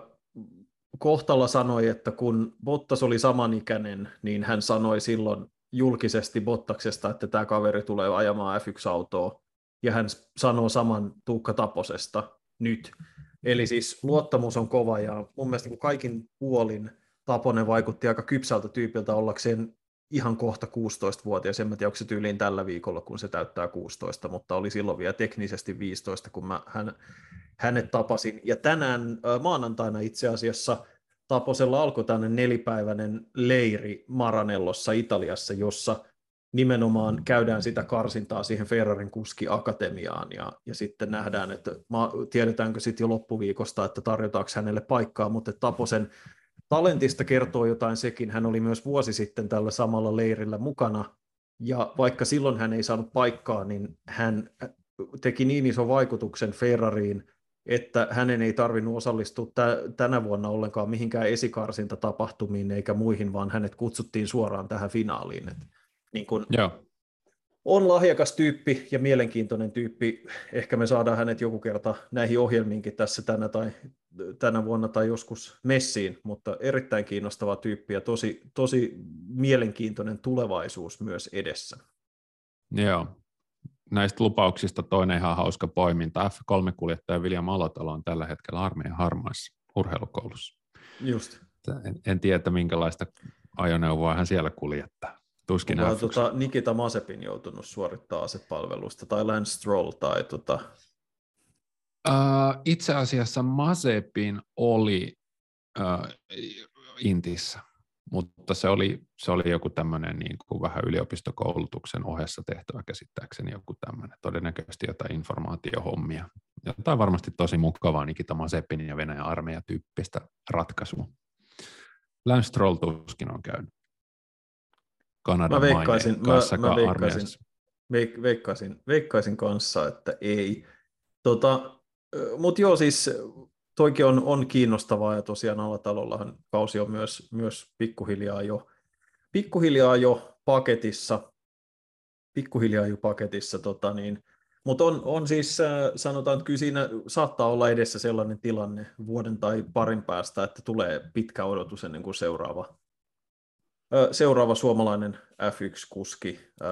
Kohtala sanoi, että kun Bottas oli samanikäinen, niin hän sanoi silloin julkisesti Bottaksesta, että tämä kaveri tulee ajamaan F1-autoa, ja hän sanoo saman Tuukka Taposesta nyt. Eli siis luottamus on kova ja mun mielestä niin kaikin puolin Taponen vaikutti aika kypsältä tyypiltä ollakseen ihan kohta 16-vuotias. En mä tiedä, onko se tyyliin tällä viikolla, kun se täyttää 16, mutta oli silloin vielä teknisesti 15, kun mä hän, hänet tapasin. Ja tänään maanantaina itse asiassa Taposella alkoi tämmöinen nelipäiväinen leiri Maranellossa Italiassa, jossa nimenomaan käydään sitä karsintaa siihen Ferrarin kuskiakatemiaan ja, ja sitten nähdään, että ma, tiedetäänkö sitten jo loppuviikosta, että tarjotaanko hänelle paikkaa, mutta Taposen talentista kertoo jotain sekin. Hän oli myös vuosi sitten tällä samalla leirillä mukana ja vaikka silloin hän ei saanut paikkaa, niin hän teki niin iso vaikutuksen Ferrariin, että hänen ei tarvinnut osallistua tänä vuonna ollenkaan mihinkään esikarsinta tapahtumiin eikä muihin, vaan hänet kutsuttiin suoraan tähän finaaliin. Et niin kun Joo. On lahjakas tyyppi ja mielenkiintoinen tyyppi. Ehkä me saadaan hänet joku kerta näihin ohjelmiinkin tässä tänä, tai, tänä vuonna tai joskus messiin, mutta erittäin kiinnostava tyyppi ja tosi, tosi mielenkiintoinen tulevaisuus myös edessä. Joo, näistä lupauksista toinen ihan hauska poiminta. F3-kuljettaja William Alotalo on tällä hetkellä armeijan harmaissa urheilukoulussa. Just. En, en tiedä, minkälaista ajoneuvoa hän siellä kuljettaa. Tuskin Onko tuota, Nikita Masepin joutunut suorittaa asepalvelusta, tai Lance Stroll, tai tota... uh, itse asiassa Masepin oli uh, Intissä mutta se oli, se oli joku tämmöinen niin kuin vähän yliopistokoulutuksen ohessa tehtävä käsittääkseni joku tämmöinen, todennäköisesti jotain informaatiohommia. Jotain varmasti tosi mukavaa Nikita Mazepin ja Venäjän armeijan tyyppistä ratkaisua. Lance Stroll tuskin on käynyt. Kanadan mä veikkaisin, kanssa mä, mä veikkaisin, veik, veikkaisin, veikkaisin kanssa, että ei. Tota, Mutta joo, siis toikin on, on kiinnostavaa ja tosiaan Alatalollahan kausi on myös, myös pikkuhiljaa, jo, pikkuhiljaa jo paketissa, pikkuhiljaa jo paketissa, tota niin, mutta on, on siis, sanotaan, että kyllä siinä saattaa olla edessä sellainen tilanne vuoden tai parin päästä, että tulee pitkä odotus ennen kuin seuraava, seuraava suomalainen F1-kuski äh,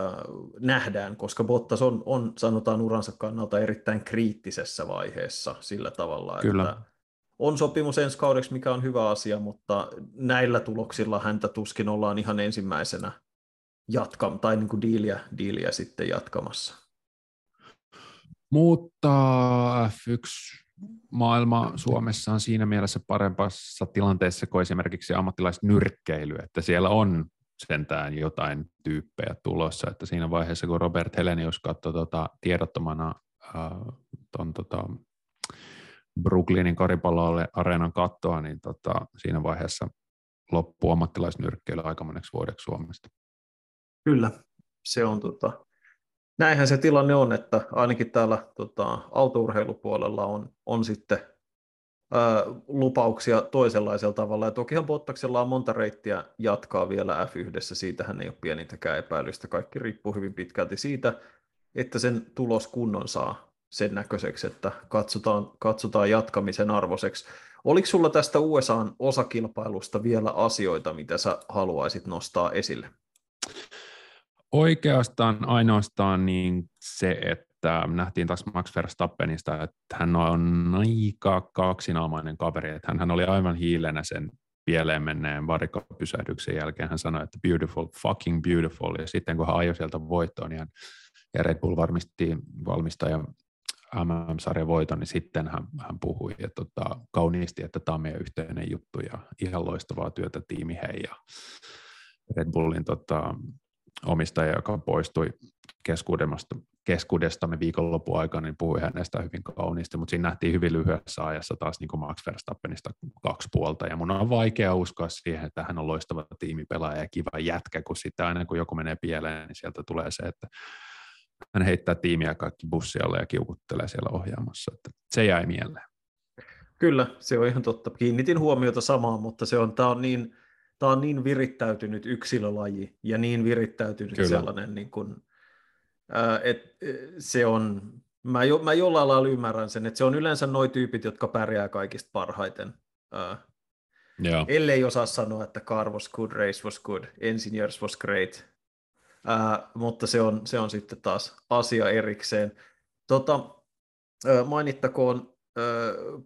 nähdään, koska Bottas on, on, sanotaan uransa kannalta erittäin kriittisessä vaiheessa sillä tavalla, Kyllä. että on sopimus ensi kaudeksi, mikä on hyvä asia, mutta näillä tuloksilla häntä tuskin ollaan ihan ensimmäisenä jatka, tai niin kuin diiliä, diiliä sitten jatkamassa. Mutta F1 maailma Suomessa on siinä mielessä parempassa tilanteessa kuin esimerkiksi ammattilaisnyrkkeily, että siellä on sentään jotain tyyppejä tulossa, että siinä vaiheessa kun Robert Helenius katsoi tuota tiedottomana äh, ton, tota, Brooklynin areenan kattoa, niin tota, siinä vaiheessa loppuu ammattilaisnyrkkeily aika moneksi vuodeksi Suomesta. Kyllä, se on tota, näinhän se tilanne on, että ainakin täällä tota, autourheilupuolella on, on sitten ää, lupauksia toisenlaisella tavalla. Ja tokihan Bottaksella on monta reittiä jatkaa vielä F1, siitähän ei ole pienintäkään epäilystä. Kaikki riippuu hyvin pitkälti siitä, että sen tuloskunnon saa sen näköiseksi, että katsotaan, katsotaan jatkamisen arvoiseksi. Oliko sulla tästä USAn osakilpailusta vielä asioita, mitä sä haluaisit nostaa esille? Oikeastaan ainoastaan niin se, että nähtiin taas Max Verstappenista, että hän on aika kaksinaamainen kaveri, että hän oli aivan hiilenä sen pieleen menneen varikkopysähdyksen jälkeen. Hän sanoi, että beautiful, fucking beautiful, ja sitten kun hän ajoi sieltä voittoon, niin ja Red Bull varmisti valmistaja MM-sarjan voiton, niin sitten hän, hän puhui ja tota, kauniisti, että tämä on meidän yhteinen juttu ja ihan loistavaa työtä tiimi hei ja Red Bullin tota, omistaja, joka poistui keskuudesta, keskuudestamme viikonlopun aikana, niin puhui hänestä hyvin kauniisti, mutta siinä nähtiin hyvin lyhyessä ajassa taas niin kuin Max Verstappenista kaksi puolta, ja mun on vaikea uskoa siihen, että hän on loistava tiimipelaaja ja kiva jätkä, kun sitten aina kun joku menee pieleen, niin sieltä tulee se, että hän heittää tiimiä kaikki bussialle ja kiukuttelee siellä ohjaamassa. Että se jäi mieleen. Kyllä, se on ihan totta. Kiinnitin huomiota samaan, mutta se on, tämä on niin, tämä on niin virittäytynyt yksilölaji ja niin virittäytynyt Kyllä. sellainen, niin kuin, että se on, mä, jo, mä jollain lailla ymmärrän sen, että se on yleensä nuo tyypit, jotka pärjää kaikista parhaiten. Joo. Ellei osaa sanoa, että car was good, race was good, engineers was great, Ää, mutta se on, se on sitten taas asia erikseen. Tota, mainittakoon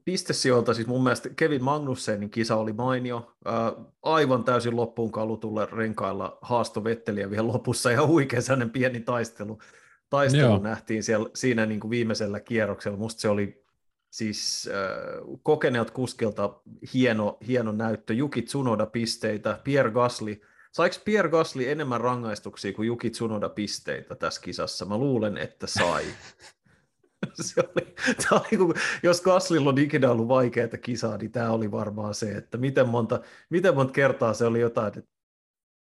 pistesijoilta, siis mun mielestä Kevin Magnussenin kisa oli mainio, aivan täysin loppuun kalutulle renkailla haasto Vetteliä vielä lopussa ja huikea sellainen pieni taistelu. Taistelu Joo. nähtiin siellä, siinä niin kuin viimeisellä kierroksella, musta se oli siis äh, kokeneelta kuskilta hieno, hieno näyttö, Juki Tsunoda pisteitä, Pierre Gasly saiko Pierre Gasly enemmän rangaistuksia kuin Juki Tsunoda pisteitä tässä kisassa? Mä luulen, että sai. se oli, tämä oli, jos Gaslylla on ikinä ollut vaikeaa kisaa, niin tämä oli varmaan se, että miten monta, miten monta kertaa se oli jotain, että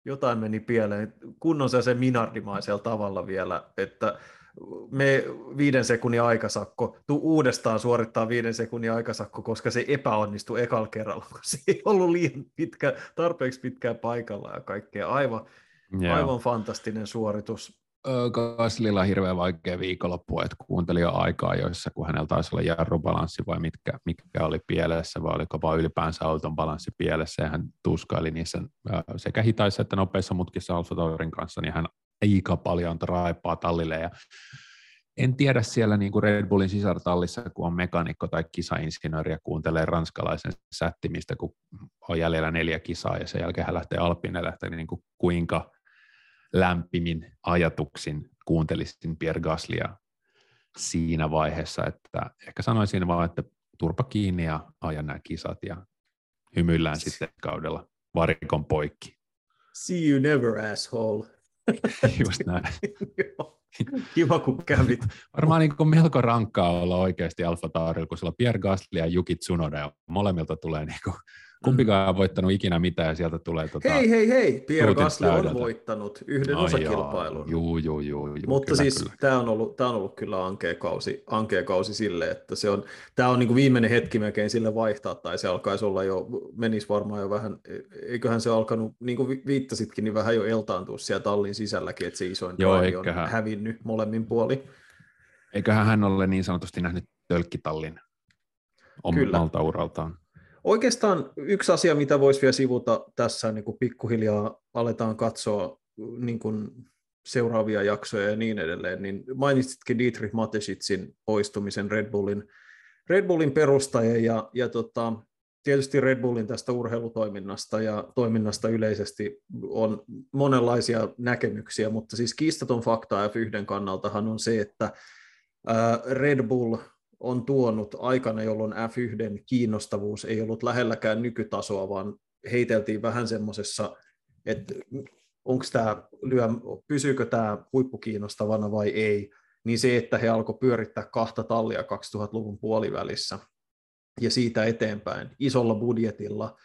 jotain meni pieleen, kunnon se, se minardimaisella tavalla vielä, että me viiden sekunnin aikasakko, tuu uudestaan suorittaa viiden sekunnin aikasakko, koska se epäonnistui ekal kerralla, kun se ei ollut liian pitkä, tarpeeksi pitkään paikalla ja kaikkea. Aivan, yeah. aivan fantastinen suoritus. Kaslilla hirveän vaikea viikonloppu, että kuuntelin jo aikaa joissa, kun hänellä taisi olla jarrubalanssi vai mitkä, mitkä oli pielessä, vai oliko vaan ylipäänsä auton balanssi pielessä, ja hän tuskaili niissä sekä hitaissa että nopeissa mutkissa Alfa Taurin kanssa, niin hän aika paljon raipaa tallille, ja en tiedä siellä niin kuin Red Bullin sisartallissa, kun on mekanikko tai kisainsinööri ja kuuntelee ranskalaisen sättimistä, kun on jäljellä neljä kisaa ja sen jälkeen hän lähtee Alpine lähtee, niin kuin kuinka lämpimin ajatuksin kuuntelisin Pierre Gaslia siinä vaiheessa, että ehkä sanoisin vaan, että turpa kiinni ja ajan nämä kisat ja hymyillään sitten kaudella varikon poikki. See you never, asshole. Just näin. Kiva, kun kävit. Varmaan niin kuin melko rankkaa olla oikeasti Alfa Taurilla, kun sillä Pierre Gasly ja Yuki Tsunoda, ja molemmilta tulee niin kuin Kumpikaan on voittanut ikinä mitään ja sieltä tulee... Tota, hei, hei, hei! Pierre Gasly on voittanut yhden no, osakilpailun. Juu, juu, juu, juu, Mutta kyllä, siis kyllä. tämä on, ollut, tämä on ollut kyllä ankea kausi, ankea kausi sille, että se on, tämä on niin kuin viimeinen hetki melkein sille vaihtaa, tai se alkaisi olla jo, menisi varmaan jo vähän, eiköhän se alkanut, niin kuin viittasitkin, niin vähän jo eltaantua siellä tallin sisälläkin, että se isoin Joo, on hävinnyt molemmin puoli. Eiköhän hän ole niin sanotusti nähnyt tölkkitallin omalta uraltaan. Oikeastaan yksi asia, mitä voisi vielä sivuta tässä, niin kuin pikkuhiljaa aletaan katsoa niin kuin seuraavia jaksoja ja niin edelleen, niin mainitsitkin Dietrich Matesitzin poistumisen Red Bullin, Red Bullin perustaja ja, ja tota, tietysti Red Bullin tästä urheilutoiminnasta ja toiminnasta yleisesti on monenlaisia näkemyksiä, mutta siis kiistaton fakta F1 kannaltahan on se, että Red Bull on tuonut aikana, jolloin F1 kiinnostavuus ei ollut lähelläkään nykytasoa, vaan heiteltiin vähän semmoisessa, että onko tämä, pysyykö tämä huippukiinnostavana vai ei, niin se, että he alkoi pyörittää kahta tallia 2000-luvun puolivälissä ja siitä eteenpäin isolla budjetilla,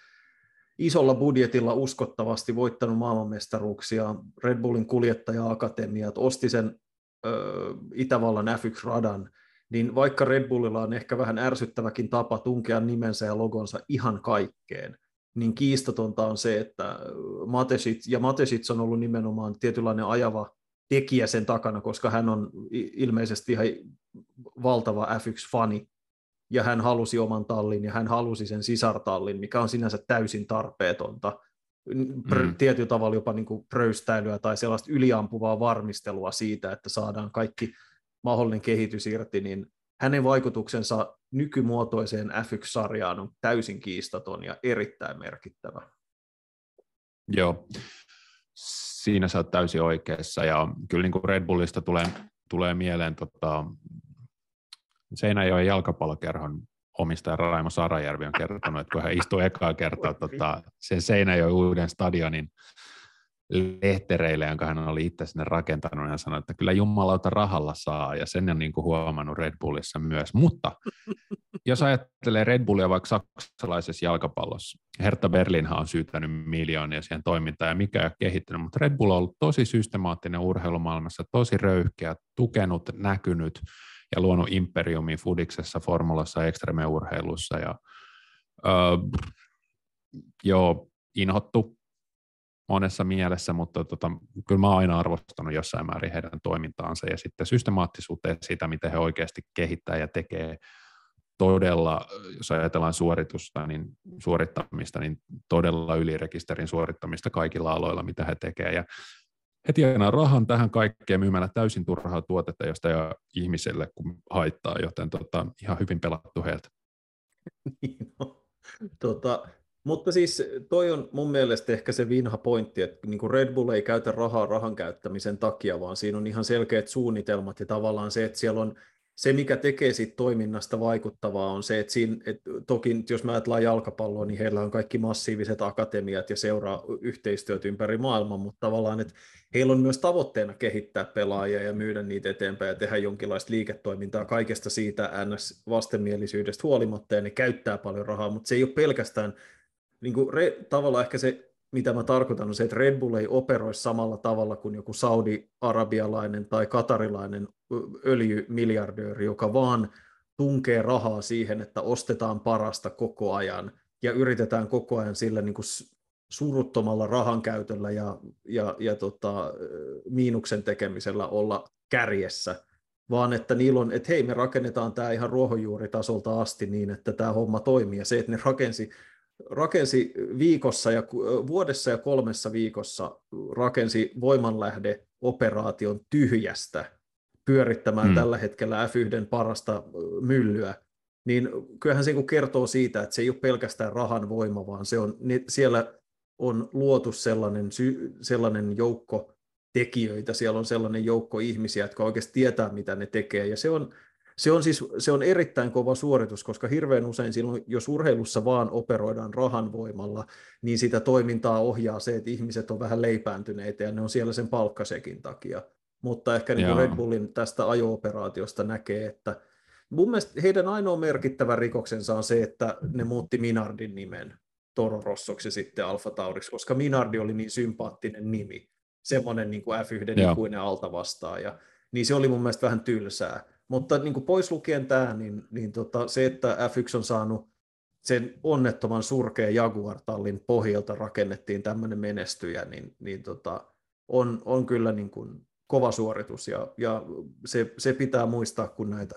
isolla budjetilla uskottavasti voittanut maailmanmestaruuksia, Red Bullin kuljettaja-akatemiat, osti sen ö, Itävallan F1-radan, niin vaikka Red Bullilla on ehkä vähän ärsyttäväkin tapa tunkea nimensä ja logonsa ihan kaikkeen, niin kiistatonta on se, että Matesic, ja Matesic on ollut nimenomaan tietynlainen ajava tekijä sen takana, koska hän on ilmeisesti ihan valtava F1-fani, ja hän halusi oman tallin, ja hän halusi sen sisartallin, mikä on sinänsä täysin tarpeetonta, mm. tietyllä tavalla jopa niin kuin pröystäilyä tai sellaista yliampuvaa varmistelua siitä, että saadaan kaikki mahdollinen kehitys irti, niin hänen vaikutuksensa nykymuotoiseen F1-sarjaan on täysin kiistaton ja erittäin merkittävä. Joo, siinä sä oot täysin oikeassa ja kyllä niin kuin Red Bullista tulee, tulee mieleen tota, Seinäjoen jalkapallokerhon omistaja Raimo Sarajärvi on kertonut, että kun hän istui ekaa kertaa tota, sen Seinäjoen uuden stadionin lehtereille, jonka hän oli itse sinne rakentanut, ja sanoi, että kyllä jumalauta rahalla saa, ja sen on niin kuin huomannut Red Bullissa myös. Mutta jos ajattelee Red Bullia vaikka saksalaisessa jalkapallossa, Hertha Berlinhan on syyttänyt miljoonia siihen toimintaan, ja mikä ei ole kehittynyt, mutta Red Bull on ollut tosi systemaattinen urheilumaailmassa, tosi röyhkeä, tukenut, näkynyt, ja luonut imperiumin Fudiksessa, Formulassa, ekstremeurheilussa, ja öö, joo, inhottu monessa mielessä, mutta tota, kyllä mä oon aina arvostanut jossain määrin heidän toimintaansa ja sitten systemaattisuuteen sitä, miten he oikeasti kehittää ja tekee todella, jos ajatellaan suoritusta, niin suorittamista, niin todella ylirekisterin suorittamista kaikilla aloilla, mitä he tekevät. Ja he tienaa rahan tähän kaikkeen myymällä täysin turhaa tuotetta, josta ei ole ihmiselle kun haittaa, joten tota, ihan hyvin pelattu heiltä. Tota, mutta siis toi on mun mielestä ehkä se vinha pointti, että niin kuin Red Bull ei käytä rahaa rahan käyttämisen takia, vaan siinä on ihan selkeät suunnitelmat ja tavallaan se, että siellä on se, mikä tekee siitä toiminnasta vaikuttavaa, on se, että, siinä, että toki jos mä ajatellaan jalkapalloa, niin heillä on kaikki massiiviset akatemiat ja seuraa yhteistyöt ympäri maailmaa, mutta tavallaan, että heillä on myös tavoitteena kehittää pelaajia ja myydä niitä eteenpäin ja tehdä jonkinlaista liiketoimintaa kaikesta siitä NS-vastenmielisyydestä huolimatta, ja ne käyttää paljon rahaa, mutta se ei ole pelkästään, niin kuin re, tavallaan ehkä se mitä mä tarkoitan, on se, että Red Bull ei operoi samalla tavalla kuin joku saudi-arabialainen tai katarilainen öljymiljardööri, joka vaan tunkee rahaa siihen, että ostetaan parasta koko ajan ja yritetään koko ajan sillä niin kuin suruttomalla rahan käytöllä ja, ja, ja tota, miinuksen tekemisellä olla kärjessä, vaan että niillä on, että hei, me rakennetaan tämä ihan ruohonjuuritasolta asti niin, että tämä homma toimii. Ja se, että ne rakensi rakensi viikossa ja vuodessa ja kolmessa viikossa rakensi voimanlähdeoperaation tyhjästä pyörittämään hmm. tällä hetkellä F1 parasta myllyä, niin kyllähän se kertoo siitä, että se ei ole pelkästään rahan voima, vaan se on, siellä on luotu sellainen, sellainen joukko tekijöitä, siellä on sellainen joukko ihmisiä, jotka oikeasti tietää, mitä ne tekee, ja se on, se on siis se on erittäin kova suoritus, koska hirveän usein silloin, jos urheilussa vaan operoidaan rahan voimalla, niin sitä toimintaa ohjaa se, että ihmiset on vähän leipääntyneitä ja ne on siellä sen palkkasekin takia. Mutta ehkä niin Red Bullin tästä ajo-operaatiosta näkee, että mun mielestä heidän ainoa merkittävä rikoksensa on se, että ne muutti Minardin nimen Toro Rossoksi sitten Alfa Tauriksi, koska Minardi oli niin sympaattinen nimi, semmoinen niin kuin F1 ikuinen altavastaaja, niin se oli mun mielestä vähän tylsää. Mutta niin kuin pois lukien tämä, niin, niin tota, se, että F1 on saanut sen onnettoman surkea Jaguar-tallin pohjalta rakennettiin tämmöinen menestyjä, niin, niin tota, on, on kyllä niin kuin kova suoritus ja, ja se, se pitää muistaa, kun näitä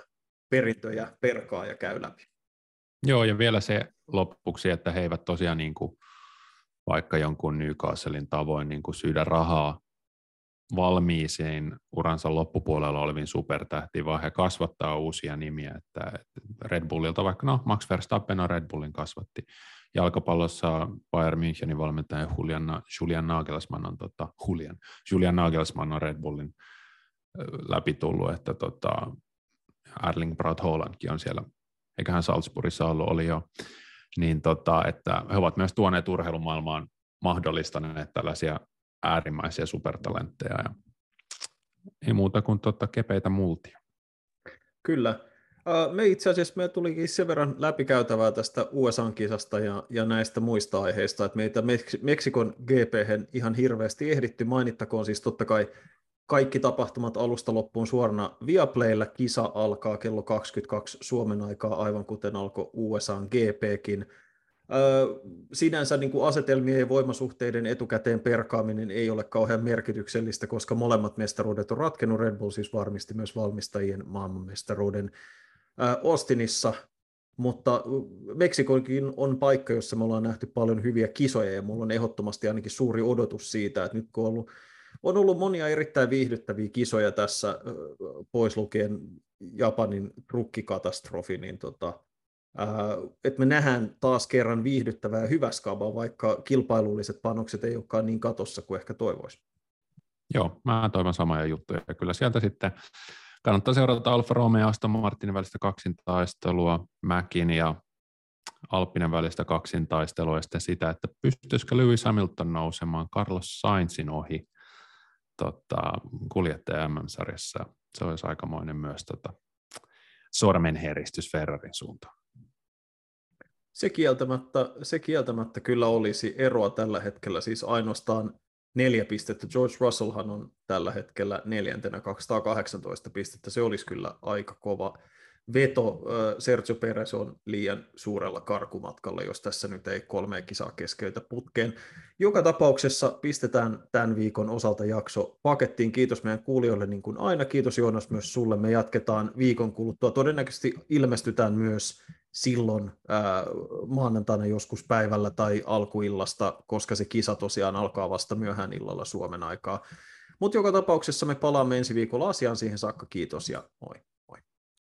perintöjä perkaa ja käy läpi. Joo, ja vielä se lopuksi, että he eivät tosiaan niin kuin, vaikka jonkun Newcastlein tavoin niin kuin syydä rahaa valmiisiin uransa loppupuolella oleviin supertähtiin, vaan he kasvattaa uusia nimiä. Että Red Bullilta vaikka, no Max Verstappen on Red Bullin kasvatti. Jalkapallossa Bayern Münchenin valmentaja Julian, Julian Nagelsmann on, tota, Julian, Julian Nagelsmann on Red Bullin läpi tullut, että tota, Erling Braut Haalandkin on siellä, eiköhän Salzburgissa ollut, oli jo, niin tota, että he ovat myös tuoneet urheilumaailmaan mahdollistaneet tällaisia äärimmäisiä supertalentteja ja ei muuta kuin totta kepeitä multia. Kyllä. Me itse asiassa me tulikin sen verran läpikäytävää tästä USA-kisasta ja, ja näistä muista aiheista, että meitä Meksikon gp ihan hirveästi ehditty. Mainittakoon siis totta kai kaikki tapahtumat alusta loppuun suorana Viaplaylla. Kisa alkaa kello 22 Suomen aikaa, aivan kuten alkoi USA GPkin sinänsä niin kuin asetelmien ja voimasuhteiden etukäteen perkaaminen ei ole kauhean merkityksellistä, koska molemmat mestaruudet on ratkennut. Red Bull siis varmisti myös valmistajien maailmanmestaruuden Austinissa, mutta Meksikonkin on paikka, jossa me ollaan nähty paljon hyviä kisoja ja mulla on ehdottomasti ainakin suuri odotus siitä, että nyt kun on ollut, on ollut monia erittäin viihdyttäviä kisoja tässä, pois lukien Japanin trukkikatastrofi, niin tota, että me nähdään taas kerran viihdyttävää ja hyvä skaba, vaikka kilpailulliset panokset ei olekaan niin katossa kuin ehkä toivoisi. Joo, mä toivon samoja juttuja. Kyllä sieltä sitten kannattaa seurata Alfa Romeo ja Aston Martinin välistä kaksintaistelua, Mäkin ja Alppinen välistä kaksintaistelua ja sitten sitä, että pystyisikö Lewis Hamilton nousemaan Carlos Sainzin ohi tota, kuljettaja MM-sarjassa. Se olisi aikamoinen myös tota, sormenheristys Ferrarin suuntaan. Se kieltämättä, se kieltämättä kyllä olisi eroa tällä hetkellä, siis ainoastaan neljä pistettä. George Russellhan on tällä hetkellä neljäntenä 218 pistettä, se olisi kyllä aika kova veto. Sergio Perez on liian suurella karkumatkalla, jos tässä nyt ei kolme kisaa keskeytä putkeen. Joka tapauksessa pistetään tämän viikon osalta jakso pakettiin. Kiitos meidän kuulijoille niin kuin aina. Kiitos Joonas myös sulle. Me jatketaan viikon kuluttua. Todennäköisesti ilmestytään myös silloin ää, maanantaina joskus päivällä tai alkuillasta, koska se kisa tosiaan alkaa vasta myöhään illalla Suomen aikaa. Mutta joka tapauksessa me palaamme ensi viikolla asiaan. Siihen saakka kiitos ja moi.